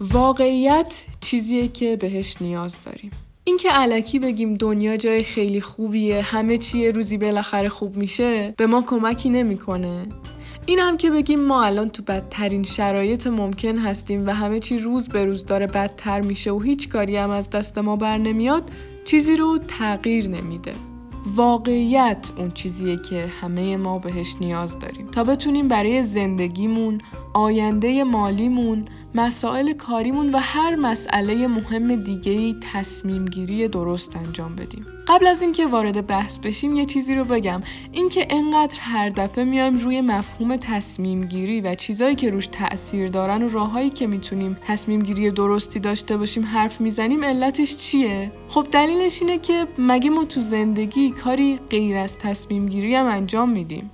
واقعیت چیزیه که بهش نیاز داریم. اینکه علکی بگیم دنیا جای خیلی خوبیه همه چیه روزی بالاخره خوب میشه به ما کمکی نمی‌کنه. این هم که بگیم ما الان تو بدترین شرایط ممکن هستیم و همه چی روز به روز داره بدتر میشه و هیچ کاری هم از دست ما بر نمیاد چیزی رو تغییر نمیده. واقعیت اون چیزیه که همه ما بهش نیاز داریم. تا بتونیم برای زندگیمون، آینده مالیمون، مسائل کاریمون و هر مسئله مهم دیگه تصمیم گیری درست انجام بدیم. قبل از اینکه وارد بحث بشیم یه چیزی رو بگم. اینکه انقدر هر دفعه میایم روی مفهوم تصمیم گیری و چیزایی که روش تاثیر دارن و راههایی که می‌تونیم تصمیم گیری درستی داشته باشیم حرف می‌زنیم علتش چیه؟ خب دلیلش اینه که مگه ما تو زندگی کاری غیر از تصمیم گیری هم انجام میدیم.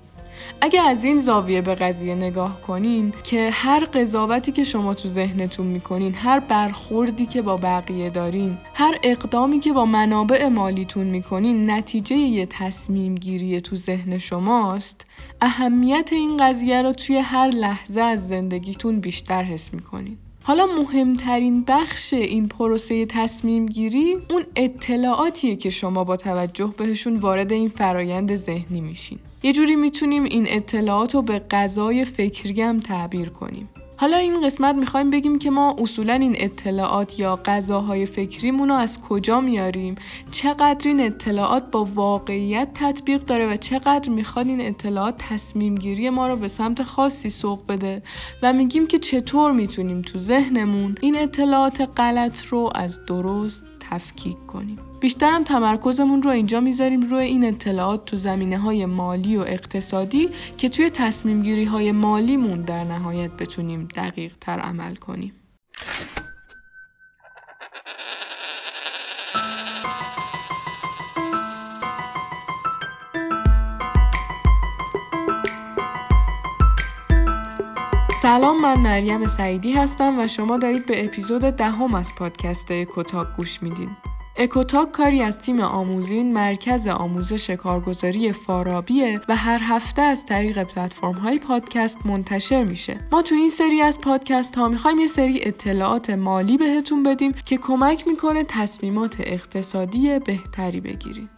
اگه از این زاویه به قضیه نگاه کنین که هر قضاوتی که شما تو ذهنتون می‌کنین هر برخوردی که با بقیه دارین هر اقدامی که با منابع مالیتون می‌کنین نتیجه یه تصمیم گیری تو ذهن شماست اهمیت این قضیه رو توی هر لحظه از زندگیتون بیشتر حس می‌کنین. حالا مهمترین بخش این پروسه تصمیم گیری اون اطلاعاتیه که شما با توجه بهشون وارد این فرایند ذهنی میشین. یه جوری می‌تونیم این اطلاعات رو به غذای فکری هم تعبیر کنیم. حالا این قسمت می‌خوایم بگیم که ما اصولا این اطلاعات یا غذاهای فکریمون رو از کجا میاریم؟ چقدر این اطلاعات با واقعیت تطبیق داره و چقدر می‌خواد این اطلاعات تصمیم گیری ما رو به سمت خاصی سوق بده؟ و میگیم که چطور می‌تونیم تو ذهنمون این اطلاعات غلط رو از درست تفکیک کنیم. بیشترم تمرکزمون رو اینجا می‌ذاریم روی این اطلاعات تو زمینه های مالی و اقتصادی که توی تصمیم گیری های مالیمون در نهایت بتونیم دقیق تر عمل کنیم. سلام من مریم سعیدی هستم و شما دارید به اپیزود دهم از پادکست کتاک گوش میدین. اکوتاک کاری از تیم آموزین مرکز آموزش کارگزاری فارابیه و هر هفته از طریق پلتفرم های پادکست منتشر میشه. ما تو این سری از پادکست ها می‌خوایم یه سری اطلاعات مالی بهتون بدیم که کمک می‌کنه تصمیمات اقتصادی بهتری بگیرید.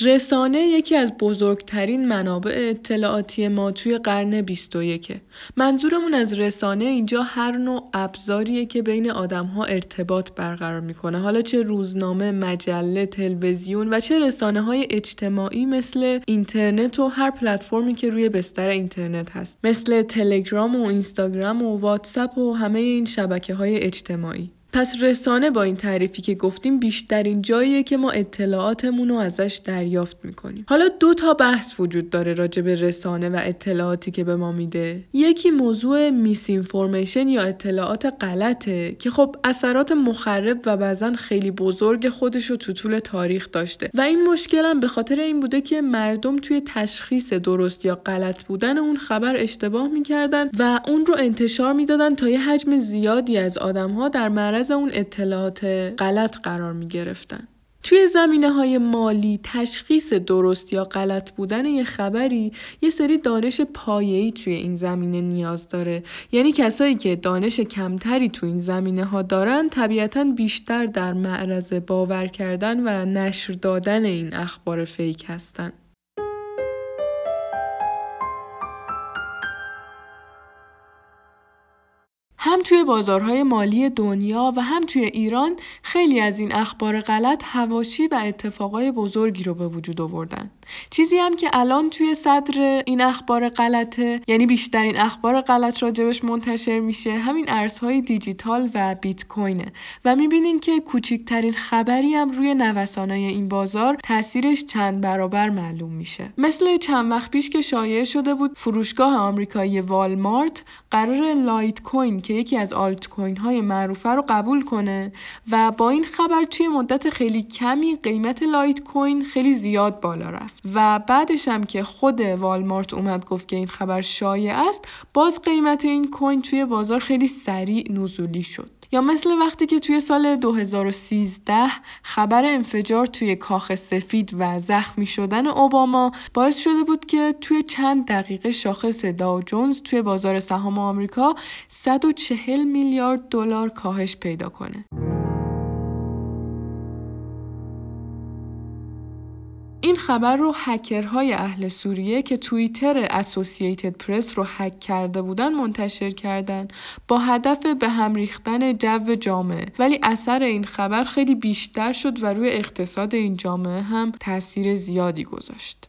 رسانه یکی از بزرگترین منابع اطلاعاتی ما توی قرن 21 منظورمون از رسانه اینجا هر نوع ابزاریه که بین آدمها ارتباط برقرار می‌کنه. حالا چه روزنامه، مجله، تلویزیون و چه رسانه های اجتماعی مثل اینترنت و هر پلتفرمی که روی بستر اینترنت هست. مثل تلگرام و اینستاگرام و واتساپ و همه این شبکه های اجتماعی. پس رسانه با این تعریفی که گفتیم بیشترین جاییه که ما اطلاعاتمون رو ازش دریافت می‌کنیم. حالا دو تا بحث وجود داره راجع به رسانه و اطلاعاتی که به ما میده. یکی موضوع میس اینفورمیشن یا اطلاعات غلطه که خب اثرات مخرب و بعضا خیلی بزرگ خودش رو تو طول تاریخ داشته. و این مشکل هم به خاطر این بوده که مردم توی تشخیص درست یا غلط بودن اون خبر اشتباه می‌کردن و اون رو انتشار می‌دادن تا یه حجم زیادی از آدمها در معرض اون اطلاعات غلط قرار می گرفتن. توی زمینه های مالی تشخیص درست یا غلط بودن یه خبری یه سری دانش پایه‌ای توی این زمینه نیاز داره یعنی کسایی که دانش کمتری توی این زمینه ها دارن طبیعتا بیشتر در معرض باور کردن و نشر دادن این اخبار فیک هستن هم توی بازارهای مالی دنیا و هم توی ایران خیلی از این اخبار غلط هواشی و اتفاقای بزرگی رو به وجود آوردن. چیزی هم که الان توی صدر این اخبار غلطه یعنی بیشترین اخبار غلط راجع بهش منتشر میشه همین ارزهای دیجیتال و بیت کوینه و می‌بینین که کوچکترین خبری هم روی نوسانای این بازار تاثیرش چند برابر معلوم میشه مثل چند وقت پیش که شایع شده بود فروشگاه آمریکایی والمارت قراره لایت کوین که یکی از آلت کوین های معروفه رو قبول کنه و با این خبر توی مدت خیلی کمی قیمت لایت کوین خیلی زیاد بالا رفت. و بعدش هم که خود والمارت اومد گفت که این خبر شایع است باز قیمت این کوین توی بازار خیلی سریع نزولی شد. یا مثل وقتی که توی سال 2013 خبر انفجار توی کاخ سفید و زخمی شدن اوباما باعث شده بود که توی چند دقیقه شاخص داو جونز توی بازار سهام آمریکا 140 میلیارد دلار کاهش پیدا کنه. این خبر رو هکرهای اهل سوریه که توییتر اسوسییتد پرس رو هک کرده بودن منتشر کردن با هدف به هم ریختن جو جامعه ولی اثر این خبر خیلی بیشتر شد و روی اقتصاد این جامعه هم تاثیر زیادی گذاشت.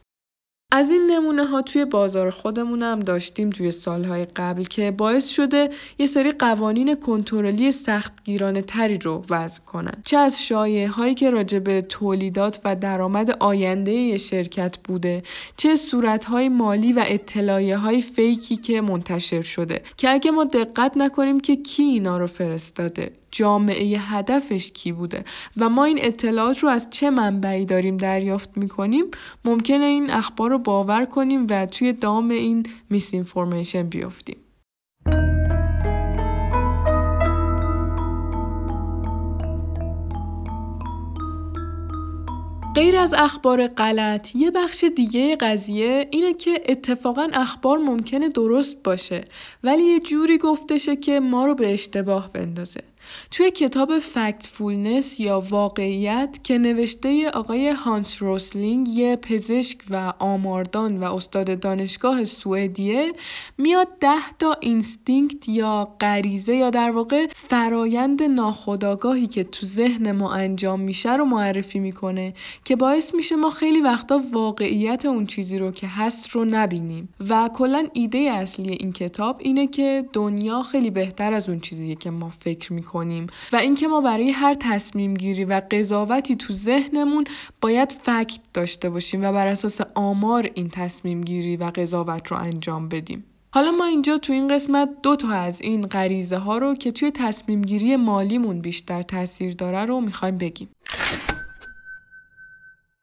از این نمونه ها توی بازار خودمون هم داشتیم توی سالهای قبل که باعث شده یه سری قوانین کنترلی سختگیرانه تری رو وضع کنن. چه از شایعه هایی که راجع به تولیدات و درآمد آینده شرکت بوده، چه صورت های مالی و اطلاعیه های فیکی که منتشر شده که اگه ما دقت نکنیم که کی اینا رو فرستاده جامعه هدفش کی بوده و ما این اطلاعات رو از چه منبعی داریم دریافت می‌کنیم ممکنه این اخبار رو باور کنیم و توی دام این میس اینفورمیشن بیفتیم غیر از اخبار غلط یه بخش دیگه قضیه اینه که اتفاقا اخبار ممکنه درست باشه ولی یه جوری گفتشه که ما رو به اشتباه بندازه. توی کتاب Factfulness یا واقعیت که نوشته آقای هانس روسلینگ یه پزشک و آماردان و استاد دانشگاه سوئدیه میاد ده تا instinct یا غریزه یا در واقع فرایند ناخودآگاهی که تو ذهن ما انجام میشه رو معرفی می‌کنه که باعث میشه ما خیلی وقتا واقعیت اون چیزی رو که هست رو نبینیم. و کلا ایده اصلی این کتاب اینه که دنیا خیلی بهتر از اون چیزیه که ما فکر می‌کنیم. و اینکه ما برای هر تصمیم گیری و قضاوتی تو ذهنمون باید fact داشته باشیم و بر اساس آمار این تصمیم گیری و قضاوت رو انجام بدیم. حالا ما اینجا تو این قسمت دو تا از این غریزه ها رو که توی تصمیم گیری مالیمون بیشتر تاثیر داره رو می‌خوایم بگیم.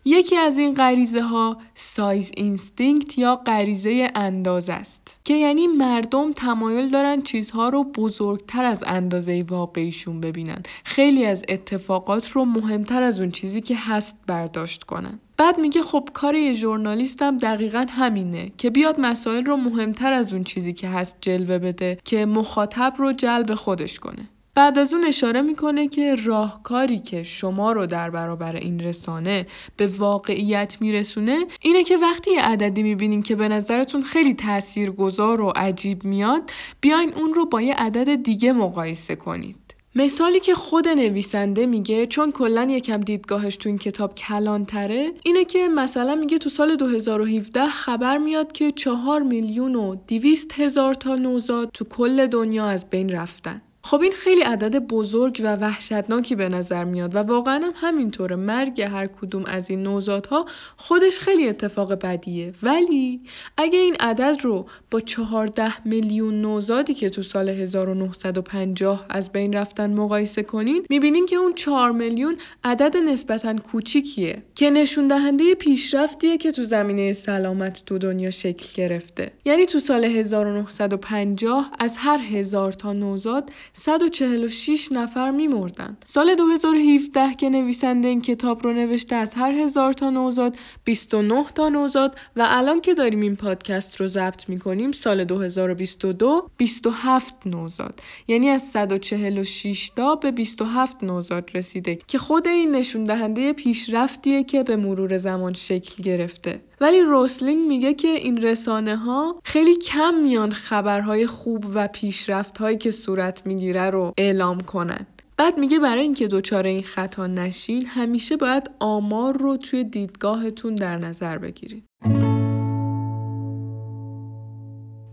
یکی از این غریزه ها size instinct یا غریزه اندازه است که یعنی مردم تمایل دارن چیزها رو بزرگتر از اندازه واقعیشون ببینن. خیلی از اتفاقات رو مهمتر از اون چیزی که هست برداشت کنن. بعد میگه خب کار یه ژورنالیست هم دقیقا همینه که بیاد مسائل رو مهمتر از اون چیزی که هست جلوه بده که مخاطب رو جلب خودش کنه. بعد از اون اشاره می‌کنه که راهکاری که شما رو در برابر این رسانه به واقعیت میرسونه اینه که وقتی یه عددی می‌بینین که به نظرتون خیلی تاثیرگذار و عجیب میاد بیاین اون رو با یه عدد دیگه مقایسه کنید. مثالی که خود نویسنده میگه چون کلا یکم دیدگاهش تو این کتاب کلانتره اینه که مثلا میگه تو سال 2017 خبر میاد که چهار میلیون و دیویست هزار تا نوزاد تو کل دنیا از بین رفتن. خب این خیلی عدد بزرگ و وحشتناکی به نظر میاد و واقعا هم همینطوره مرگ هر کدوم از این نوزادها خودش خیلی اتفاق بدیه. ولی اگه این عدد رو با 14 میلیون نوزادی که تو سال 1950 از بین رفتن مقایسه کنین می‌بینین که اون 4 میلیون عدد نسبتا کوچیکیه که نشون دهنده پیشرفتیه که تو زمینه سلامت تو دنیا شکل گرفته. یعنی تو سال 1950 از هر هزار تا نوزاد 146 نفر میمردن. سال 2017 که نویسنده این کتاب رو نوشته از هر هزار تا نوزاد 29 تا نوزاد و الان که داریم این پادکست رو ضبط می‌کنیم سال 2022 27 نوزاد یعنی از 146 تا به 27 نوزاد رسیده که خود این نشون دهنده پیشرفتیه که به مرور زمان شکل گرفته. ولی روسلینگ میگه که این رسانه ها خیلی کم میان خبرهای خوب و پیشرفت هایی که صورت می‌گیره رو اعلام کنن. بعد میگه برای اینکه دچار این خطا نشین همیشه باید آمار رو توی دیدگاهتون در نظر بگیرید.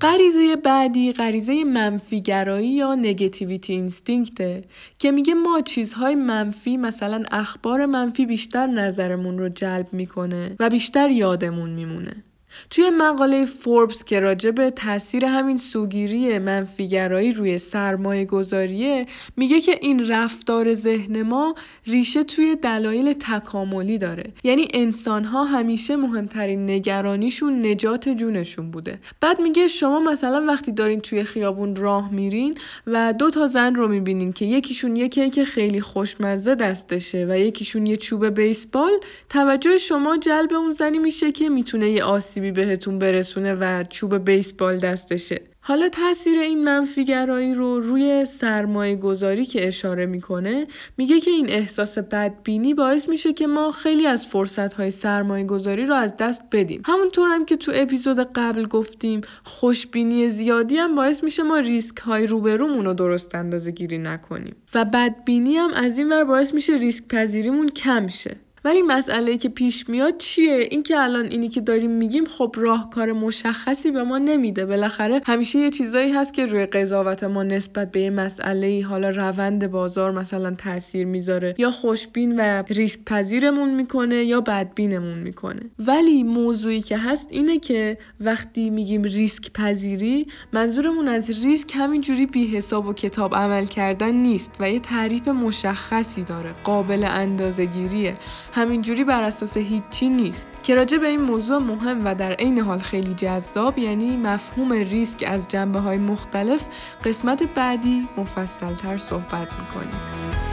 غریزه بعدی غریزه منفیگرایی یا نگتیویتی اینستینکته که میگه ما چیزهای منفی مثلا اخبار منفی بیشتر نظرمون رو جلب می‌کنه و بیشتر یادمون میمونه. توی مقاله فوربس که راجع به تاثیر همین سوگیری منفیگرایی روی سرمایه گذاریه میگه که این رفتار ذهن ما ریشه توی دلایل تکاملی داره. یعنی انسان ها همیشه مهمترین نگرانیشون نجات جونشون بوده. بعد میگه شما مثلا وقتی دارین توی خیابون راه میرین و دو تا زن رو می‌بینین که یکیشون یه کیک خیلی خوشمزه دستشه و یکیشون یه چوب بیسبال توجه شما جلب اون زنی میشه که می‌تونه یه آسیبی بهتون برسونه و چوب بیسبال دستشه. حالا تاثیر این منفیگرایی رو روی سرمایه گذاری که اشاره می‌کنه میگه که این احساس بدبینی باعث میشه که ما خیلی از فرصت های سرمایه گذاری رو از دست بدیم. همونطور هم که تو اپیزود قبل گفتیم خوشبینی زیادی هم باعث میشه ما ریسک های روبرومون رو درست اندازه گیری نکنیم. و بدبینی هم از این ور باعث میشه ریسک پذیریمون کم شه. ولی مسئله که پیش میاد چیه؟ این که الان اینی که داریم میگیم خب راهکار مشخصی به ما نمیده. بالاخره همیشه یه چیزایی هست که روی قضاوت ما نسبت به یه مسئله حالا روند بازار مثلا تاثیر می‌ذاره. یا خوشبین و ریسک پذیرمون می‌کنه یا بدبینمون می‌کنه. ولی موضوعی که هست اینه که وقتی میگیم ریسک پذیری منظورمون از ریسک همینجوری بی حساب و کتاب عمل کردن نیست و یه تعریف مشخصی داره. قابل اندازه‌گیریه. همینجوری بر اساس هیچی نیست. که راجع به این موضوع مهم و در عین حال خیلی جذاب یعنی مفهوم ریسک از جنبه های مختلف قسمت بعدی مفصلتر صحبت می‌کنیم.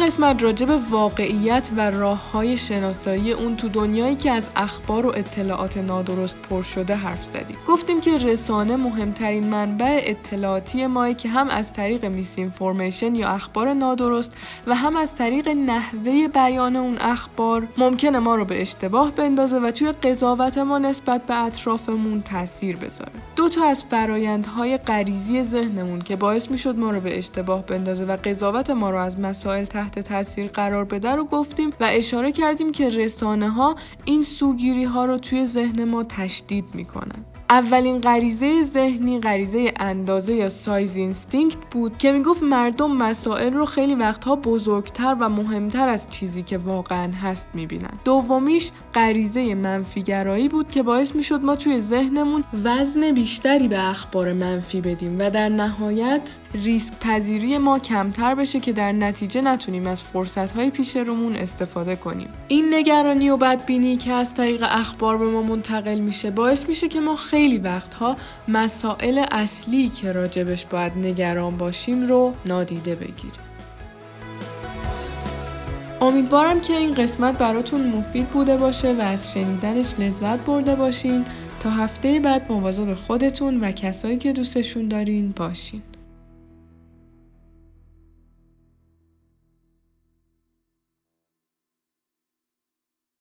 قسمت راجع واقعیت و راه های شناسایی اون تو دنیایی که از اخبار و اطلاعات نادرست پر شده حرف زدیم. گفتیم که رسانه مهمترین منبع اطلاعاتی ماه که هم از طریق میس اینفورمیشن یا اخبار نادرست و هم از طریق نحوه بیان اون اخبار ممکنه ما رو به اشتباه بندازه و توی قضاوت ما نسبت به اطرافمون تاثیر بذاره. دو تا از فرایندهای غریزی ذهنمون که باعث می‌شد ما رو به اشتباه بندازه و قضاوت ما رو از مسائل تحت تاثیر قرار بده رو گفتیم و اشاره کردیم که رسانه ها این سوگیری ها رو توی ذهن ما تشدید می‌کنن. اولین غریزه ذهنی غریزه اندازه یا size instinct بود که می‌گفت مردم مسائل رو خیلی وقتها بزرگتر و مهمتر از چیزی که واقعا هست می‌بینن. دومیش غریزه منفی‌گرایی بود که باعث می‌شد ما توی ذهنمون وزن بیشتری به اخبار منفی بدیم و در نهایت ریسک پذیری ما کمتر بشه که در نتیجه نتونیم از فرصت های پیش رومون استفاده کنیم. این نگرانی و بدبینی که از طریق اخبار به ما منتقل میشه باعث میشه که ما خیلی خیلی وقتها مسائل اصلی که راجبش باید نگران باشیم رو نادیده بگیریم. امیدوارم که این قسمت براتون مفید بوده باشه و از شنیدنش لذت برده باشین تا هفته بعد مواظب خودتون و کسایی که دوستشون دارین باشین.